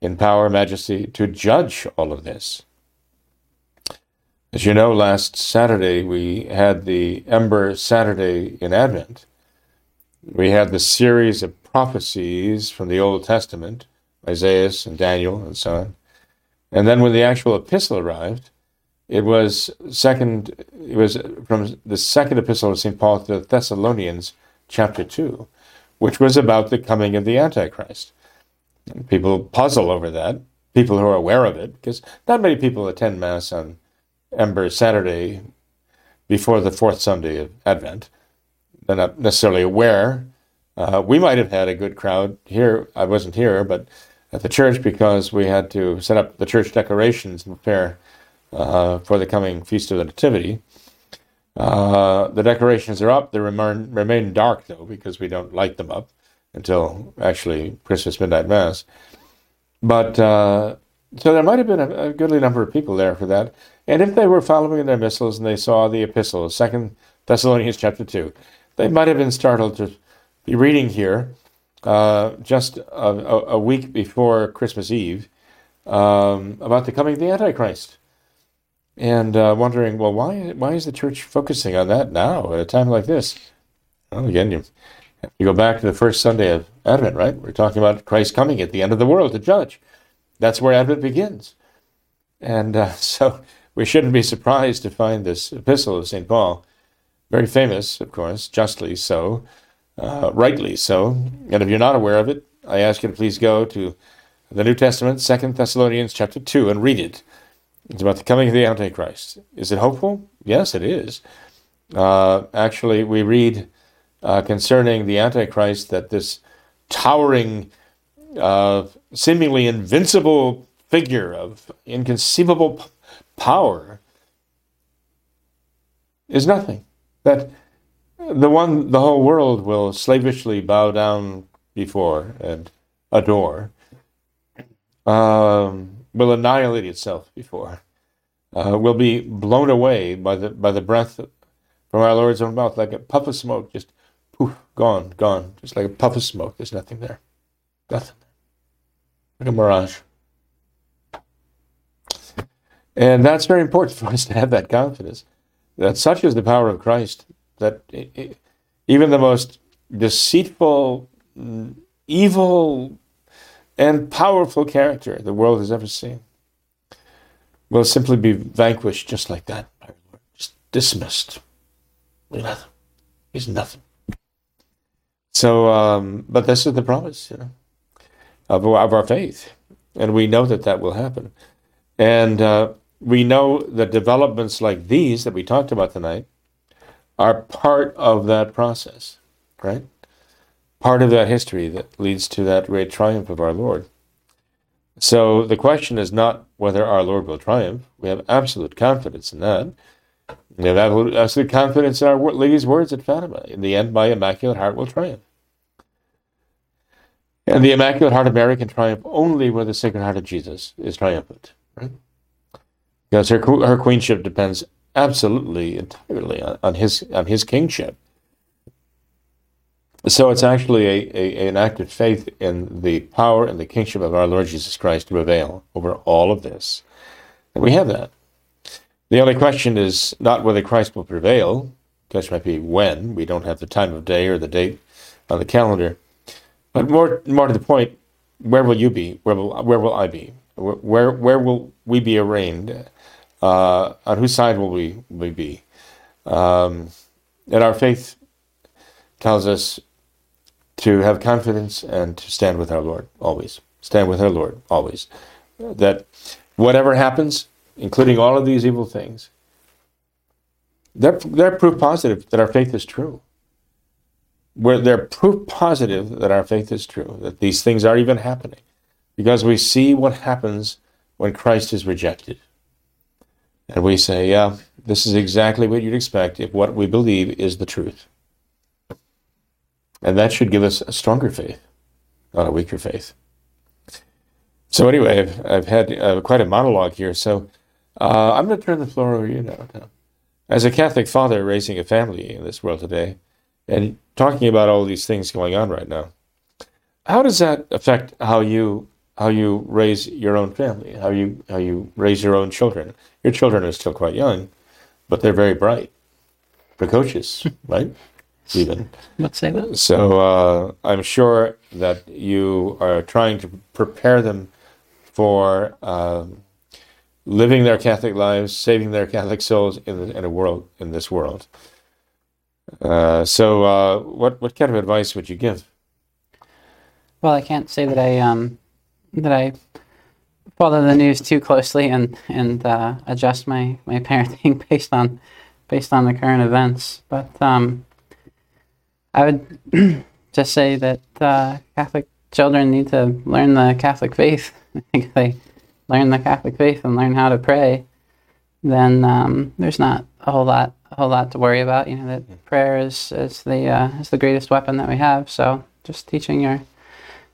in power, majesty, to judge all of this. As you know, last Saturday we had the Ember Saturday in Advent. We had the series of prophecies from the Old Testament, Isaiah and Daniel and so on. And then when the actual epistle arrived, it was second. It was from the second epistle of Saint Paul to the Thessalonians, chapter two, which was about the coming of the Antichrist. People puzzle over that. People who are aware of it, because not many people attend Mass on Ember Saturday before the fourth Sunday of Advent. They're not necessarily aware. Uh, we might have had a good crowd here. I wasn't here, but at the church because we had to set up the church decorations and prepare uh, for the coming Feast of the Nativity. Uh, the decorations are up. They remain, remain dark, though, because we don't light them up until actually Christmas Midnight Mass. But uh, so there might have been a, a, goodly number of people there for that. And if they were following their missals and they saw the epistle, Second Thessalonians chapter 2, they might have been startled to be reading here uh, just a, a, week before Christmas Eve um, about the coming of the Antichrist and uh, wondering, well, why why is the church focusing on that now at a time like this? Well, again, you, you go back to the first Sunday of Advent, right? We're talking about Christ coming at the end of the world to judge. That's where Advent begins, and uh, so we shouldn't be surprised to find this epistle of Saint Paul, very famous, of course, justly so, uh, rightly so. And if you're not aware of it, I ask you to please go to the New Testament, Second Thessalonians chapter two, and read it. It's about the coming of the Antichrist. Is it hopeful? Yes, it is. Uh, actually, we read uh, concerning the Antichrist that this towering, uh, seemingly invincible figure of inconceivable p- power is nothing. That the one the whole world will slavishly bow down before and adore. Um, will annihilate itself before, uh, will be blown away by the by the breath from our Lord's own mouth, like a puff of smoke, just poof, gone, gone, just like a puff of smoke. There's nothing there, nothing, like a mirage. And that's very important for us to have that confidence that such is the power of Christ that even the most deceitful, evil and powerful character the world has ever seen will simply be vanquished just like that, just dismissed. Nothing. He's nothing. So, um, but this is the promise, you know, of, of our faith, and we know that that will happen, and uh, we know that developments like these that we talked about tonight are part of that process, right? Part of that history that leads to that great triumph of our Lord. So the question is not whether our Lord will triumph. We have absolute confidence in that. We have absolute confidence in Our Lady's words at Fatima. In the end, my Immaculate Heart will triumph. And the Immaculate Heart of Mary can triumph only where the Sacred Heart of Jesus is triumphant, right? Because her, her queenship depends absolutely, entirely on, on his on his kingship. So it's actually a, a, an act of faith in the power and the kingship of our Lord Jesus Christ to prevail over all of this. And we have that. The only question is not whether Christ will prevail. The question might be when. We don't have the time of day or the date on the calendar. But more, more to the point, where will you be? Where will, where will I be? Where, where will we be arraigned? Uh, on whose side will we, we be? Um, and our faith tells us to have confidence and to stand with our Lord always. Stand with our Lord always. That whatever happens, including all of these evil things, they're, they're proof positive that our faith is true. Where they're proof positive that our faith is true, that these things are even happening, because we see what happens when Christ is rejected. And we say, yeah, this is exactly what you'd expect if what we believe is the truth. And that should give us a stronger faith, not a weaker faith. So, anyway, I've, I've had uh, quite a monologue here. So, uh, I'm going to turn the floor over to you now. As a Catholic father raising a family in this world today, and talking about all these things going on right now, how does that affect how you how you raise your own family, how you how you raise your own children? Your children are still quite young, but they're very bright, precocious, right? Even. Let's say that. So uh, I'm sure that you are trying to prepare them for um, living their Catholic lives, saving their Catholic souls in, the, in a world in this world. Uh, so, uh, what what kind of advice would you give? Well, I can't say that I um, that I follow the news too closely and and uh, adjust my, my parenting based on based on the current events, but um, I would just say that uh, Catholic children need to learn the Catholic faith, I think they learn the Catholic faith and learn how to pray, then um, there's not a whole lot a whole lot to worry about. You know that prayer is is the uh, is the greatest weapon that we have. So just teaching your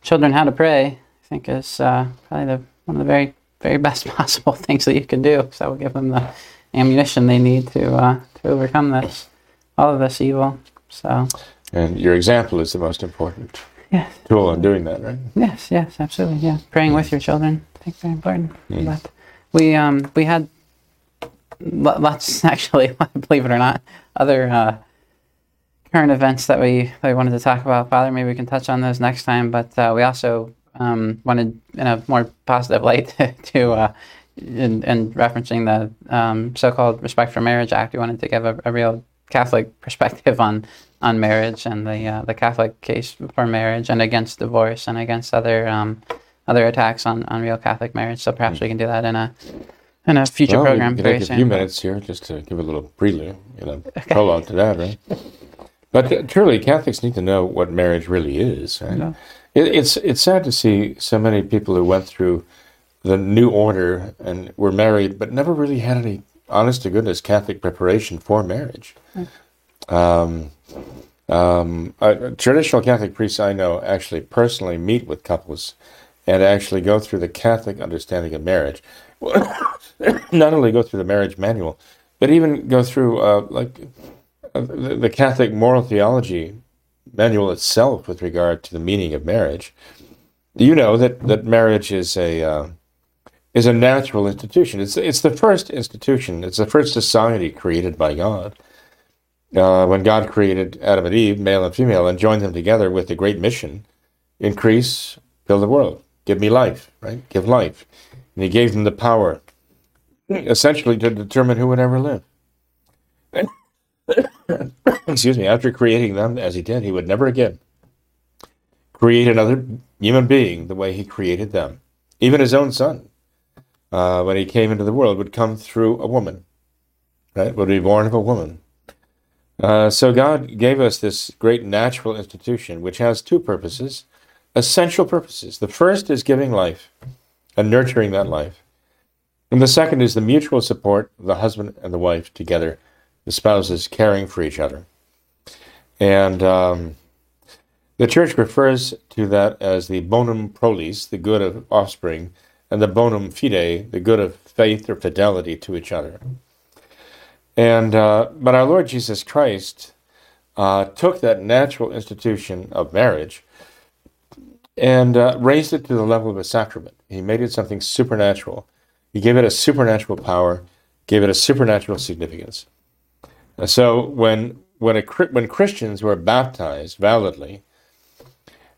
children how to pray, I think, is uh, probably the one of the very very best possible things that you can do. So that will give them the ammunition they need to uh, to overcome this all of this evil. So And your example is the most important yes, tool in doing that, right? yes, yes, absolutely. Yeah, praying with your children, I think, very important. But we um we had lots actually, believe it or not, other uh, current events that we that we wanted to talk about. Father, maybe we can touch on those next time. But uh, we also um, wanted, in a more positive light, to. Uh, in, in referencing the um, so-called Respect for Marriage Act, we wanted to give a, a real Catholic perspective on on marriage and the uh, the Catholic case for marriage and against divorce and against other um, other attacks on, on real Catholic marriage. So perhaps we can do that in a in a future well, program we can take a few minutes here just to give a little prelude, you know, prologue to that, right? But uh, truly, Catholics need to know what marriage really is. Right? Yeah. It, it's it's sad to see so many people who went through the new order and were married, but never really had any honest to goodness Catholic preparation for marriage. Um, um, traditional Catholic priests I know actually personally meet with couples and actually go through the Catholic understanding of marriage. Not only go through the marriage manual, but even go through uh, like uh, the, the Catholic moral theology manual itself with regard to the meaning of marriage. You know that, that marriage is a uh, is a natural institution. It's it's the first institution. It's the first society created by God. Uh, when God created Adam and Eve, male and female, and joined them together with the great mission: increase, fill the world, give me life, right? Give life, and He gave them the power, essentially, to determine who would ever live. Excuse me. After creating them as He did, He would never again create another human being the way He created them. Even His own Son uh, when he came into the world would come through a woman, right? Would be born of a woman. Uh, so God gave us this great natural institution, which has two purposes, essential purposes. The first is giving life and nurturing that life, and the second is the mutual support of the husband and the wife together, the spouses caring for each other. And um, the church refers to that as the bonum prolis, the good of offspring, and the bonum fide, the good of faith or fidelity to each other. And uh, but our Lord Jesus Christ uh, took that natural institution of marriage and uh, raised it to the level of a sacrament. He made it something supernatural. He gave it a supernatural power, gave it a supernatural significance. Uh, so when when a when Christians were baptized validly,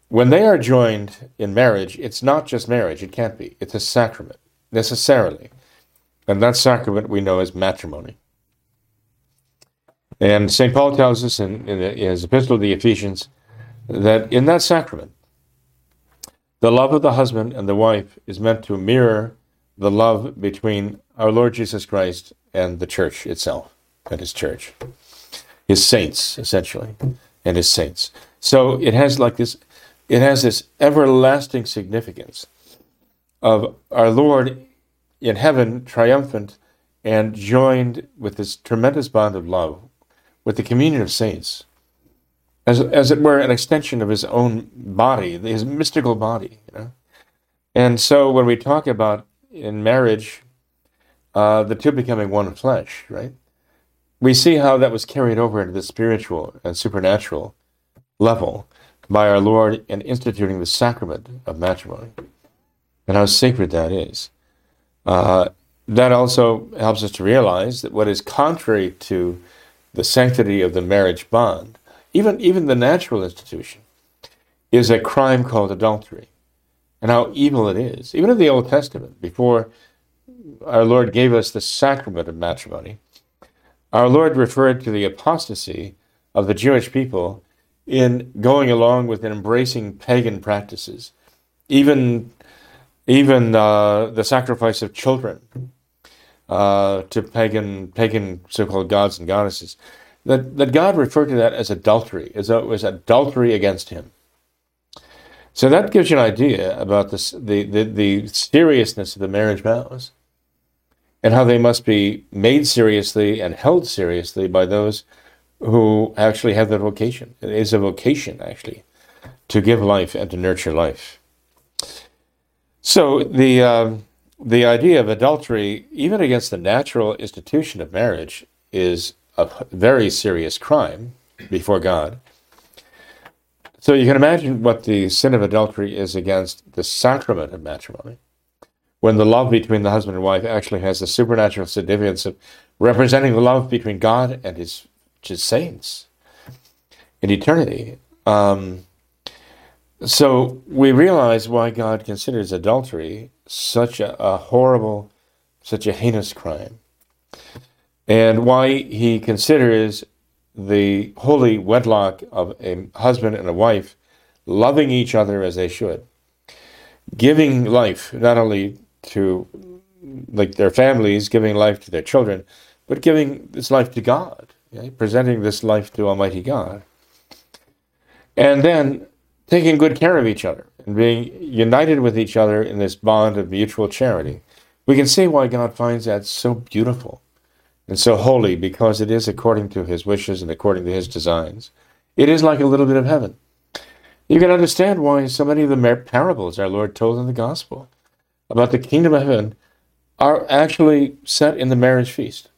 when they are joined in marriage, it's not just marriage. It can't be. It's a sacrament necessarily, and that sacrament we know as matrimony. And St. Paul tells us in, in his epistle to the Ephesians that in that sacrament, the love of the husband and the wife is meant to mirror the love between our Lord Jesus Christ and the church itself, and his church, his saints, essentially, and his saints. So it has like this, it has this everlasting significance of our Lord in heaven, triumphant and joined with this tremendous bond of love with the communion of saints, as, as it were an extension of his own body, his mystical body. You know? And so when we talk about in marriage, uh, the two becoming one flesh, right? We see how that was carried over into the spiritual and supernatural level by our Lord in instituting the sacrament of matrimony, and how sacred that is. Uh, that also helps us to realize that what is contrary to the sanctity of the marriage bond, even, even the natural institution, is a crime called adultery, and how evil it is. Even in the Old Testament, before our Lord gave us the sacrament of matrimony, our Lord referred to the apostasy of the Jewish people in going along with and embracing pagan practices, even even uh, the sacrifice of children uh, to pagan pagan so-called gods and goddesses. That that God referred to that as adultery, as though it was adultery against Him. So that gives you an idea about this, the, the, the seriousness of the marriage vows and how they must be made seriously and held seriously by those who actually have that vocation. It is a vocation, actually, to give life and to nurture life. So the uh, the idea of adultery, even against the natural institution of marriage, is a very serious crime before God. So you can imagine what the sin of adultery is against the sacrament of matrimony, when the love between the husband and wife actually has the supernatural significance of representing the love between God and His, his saints in eternity. Um, so we realize why God considers adultery such a, a horrible, such a heinous crime, and why He considers the holy wedlock of a husband and a wife loving each other as they should, giving life not only to like their families, giving life to their children, but giving this life to God, presenting this life to Almighty God. And then taking good care of each other and being united with each other in this bond of mutual charity. We can see why God finds that so beautiful and so holy because it is according to his wishes and according to his designs. It is like a little bit of heaven. You can understand why so many of the parables our Lord told in the gospel about the kingdom of heaven are actually set in the marriage feast.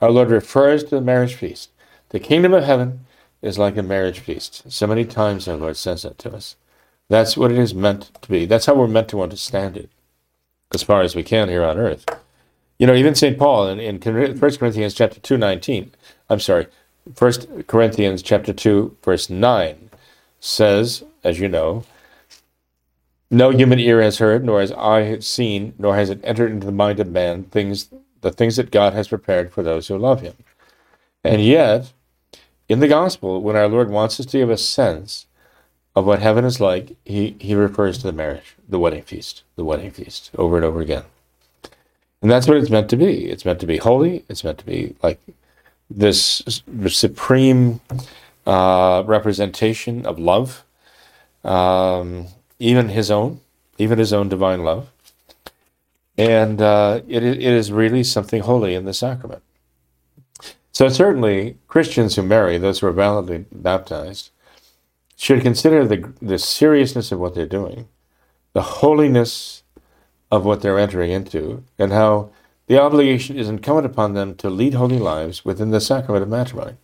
Our Lord refers to the marriage feast. The kingdom of heaven is like a marriage feast. So many times our Lord says that to us. That's what it is meant to be. That's how we're meant to understand it, as far as we can here on earth. You know, even St. Paul in, in 1 Corinthians chapter 2, 19, I'm sorry, 1 Corinthians chapter 2, verse 9 says, as you know, no human ear has heard, nor has eye seen, nor has it entered into the mind of man things the things that God has prepared for those who love him. And yet, in the gospel, when our Lord wants us to give a sense of what heaven is like, he, he refers to the marriage, the wedding feast, the wedding feast, over and over again. And that's what it's meant to be. It's meant to be holy. It's meant to be like this supreme uh, representation of love, um, even his own, even his own divine love. And uh, it, it is really something holy in the sacrament. So certainly, Christians who marry, those who are validly baptized, should consider the, the seriousness of what they're doing, the holiness of what they're entering into and how the obligation is incumbent upon them to lead holy lives within the sacrament of matrimony.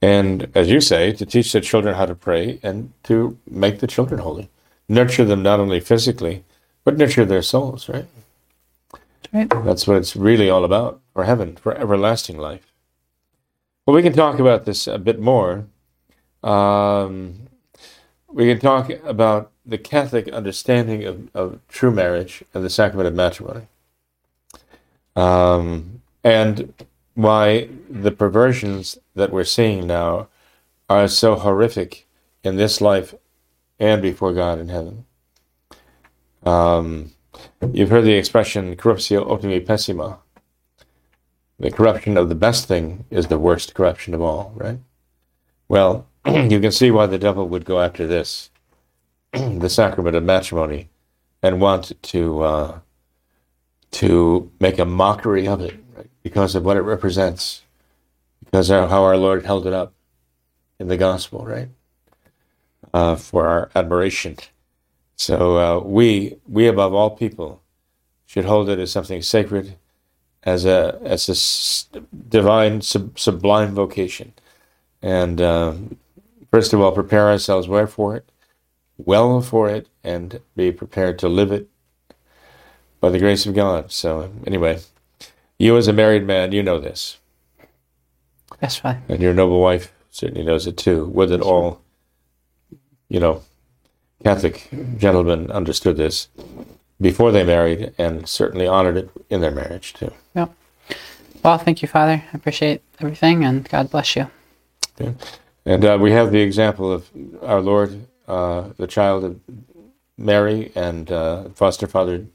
And as you say, to teach the children how to pray and to make the children holy. Nurture them not only physically, but nurture their souls, right? Right. That's what it's really all about for heaven, for everlasting life. Well, we can talk about this a bit more. Um, we can talk about the Catholic understanding of, of true marriage and the sacrament of matrimony. Um, and why the perversions that we're seeing now are so horrific in this life and before God in heaven. Um, you've heard the expression corruptio optimi pessima. The corruption of the best thing is the worst corruption of all, right? Well, you can see why the devil would go after this the sacrament of matrimony and want to uh, to make a mockery of it right? because of what it represents, because of how our Lord held it up in the gospel, right? Uh, for our admiration. So uh, we we above all people should hold it as something sacred, as a as a divine sub, sublime vocation, and uh, first of all prepare ourselves where for it well for it and be prepared to live it by the grace of God. So, anyway, you as a married man, you know this. That's right. And your noble wife certainly knows it too. Would that all, you know, Catholic gentlemen understood this before they married and certainly honored it in their marriage too. Yeah. Well, thank you, Father. I appreciate everything and God bless you. And uh, we have the example of our Lord uh, the child of Mary and uh, foster father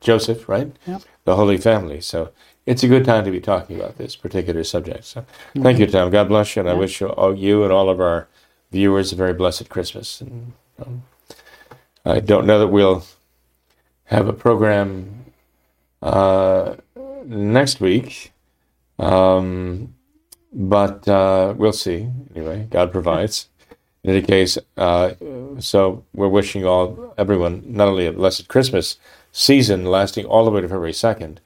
Joseph, right? Yep. The Holy Family. So it's a good time to be talking about this particular subject. So thank you, Tom. God bless you, and I wish you, all, you and all of our viewers a very blessed Christmas. And Um, I don't know that we'll have a program uh, next week, um, but uh, we'll see. Anyway, God provides. In any case, uh, so we're wishing all everyone not only a blessed Christmas season lasting all the way to February second,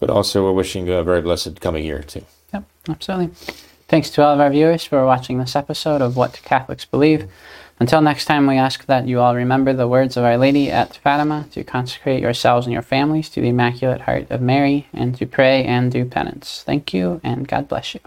but also we're wishing a very blessed coming year too. Yep, absolutely. Thanks to all of our viewers for watching this episode of What Catholics Believe. Until next time, we ask that you all remember the words of Our Lady at Fatima to consecrate yourselves and your families to the Immaculate Heart of Mary and to pray and do penance. Thank you, and God bless you.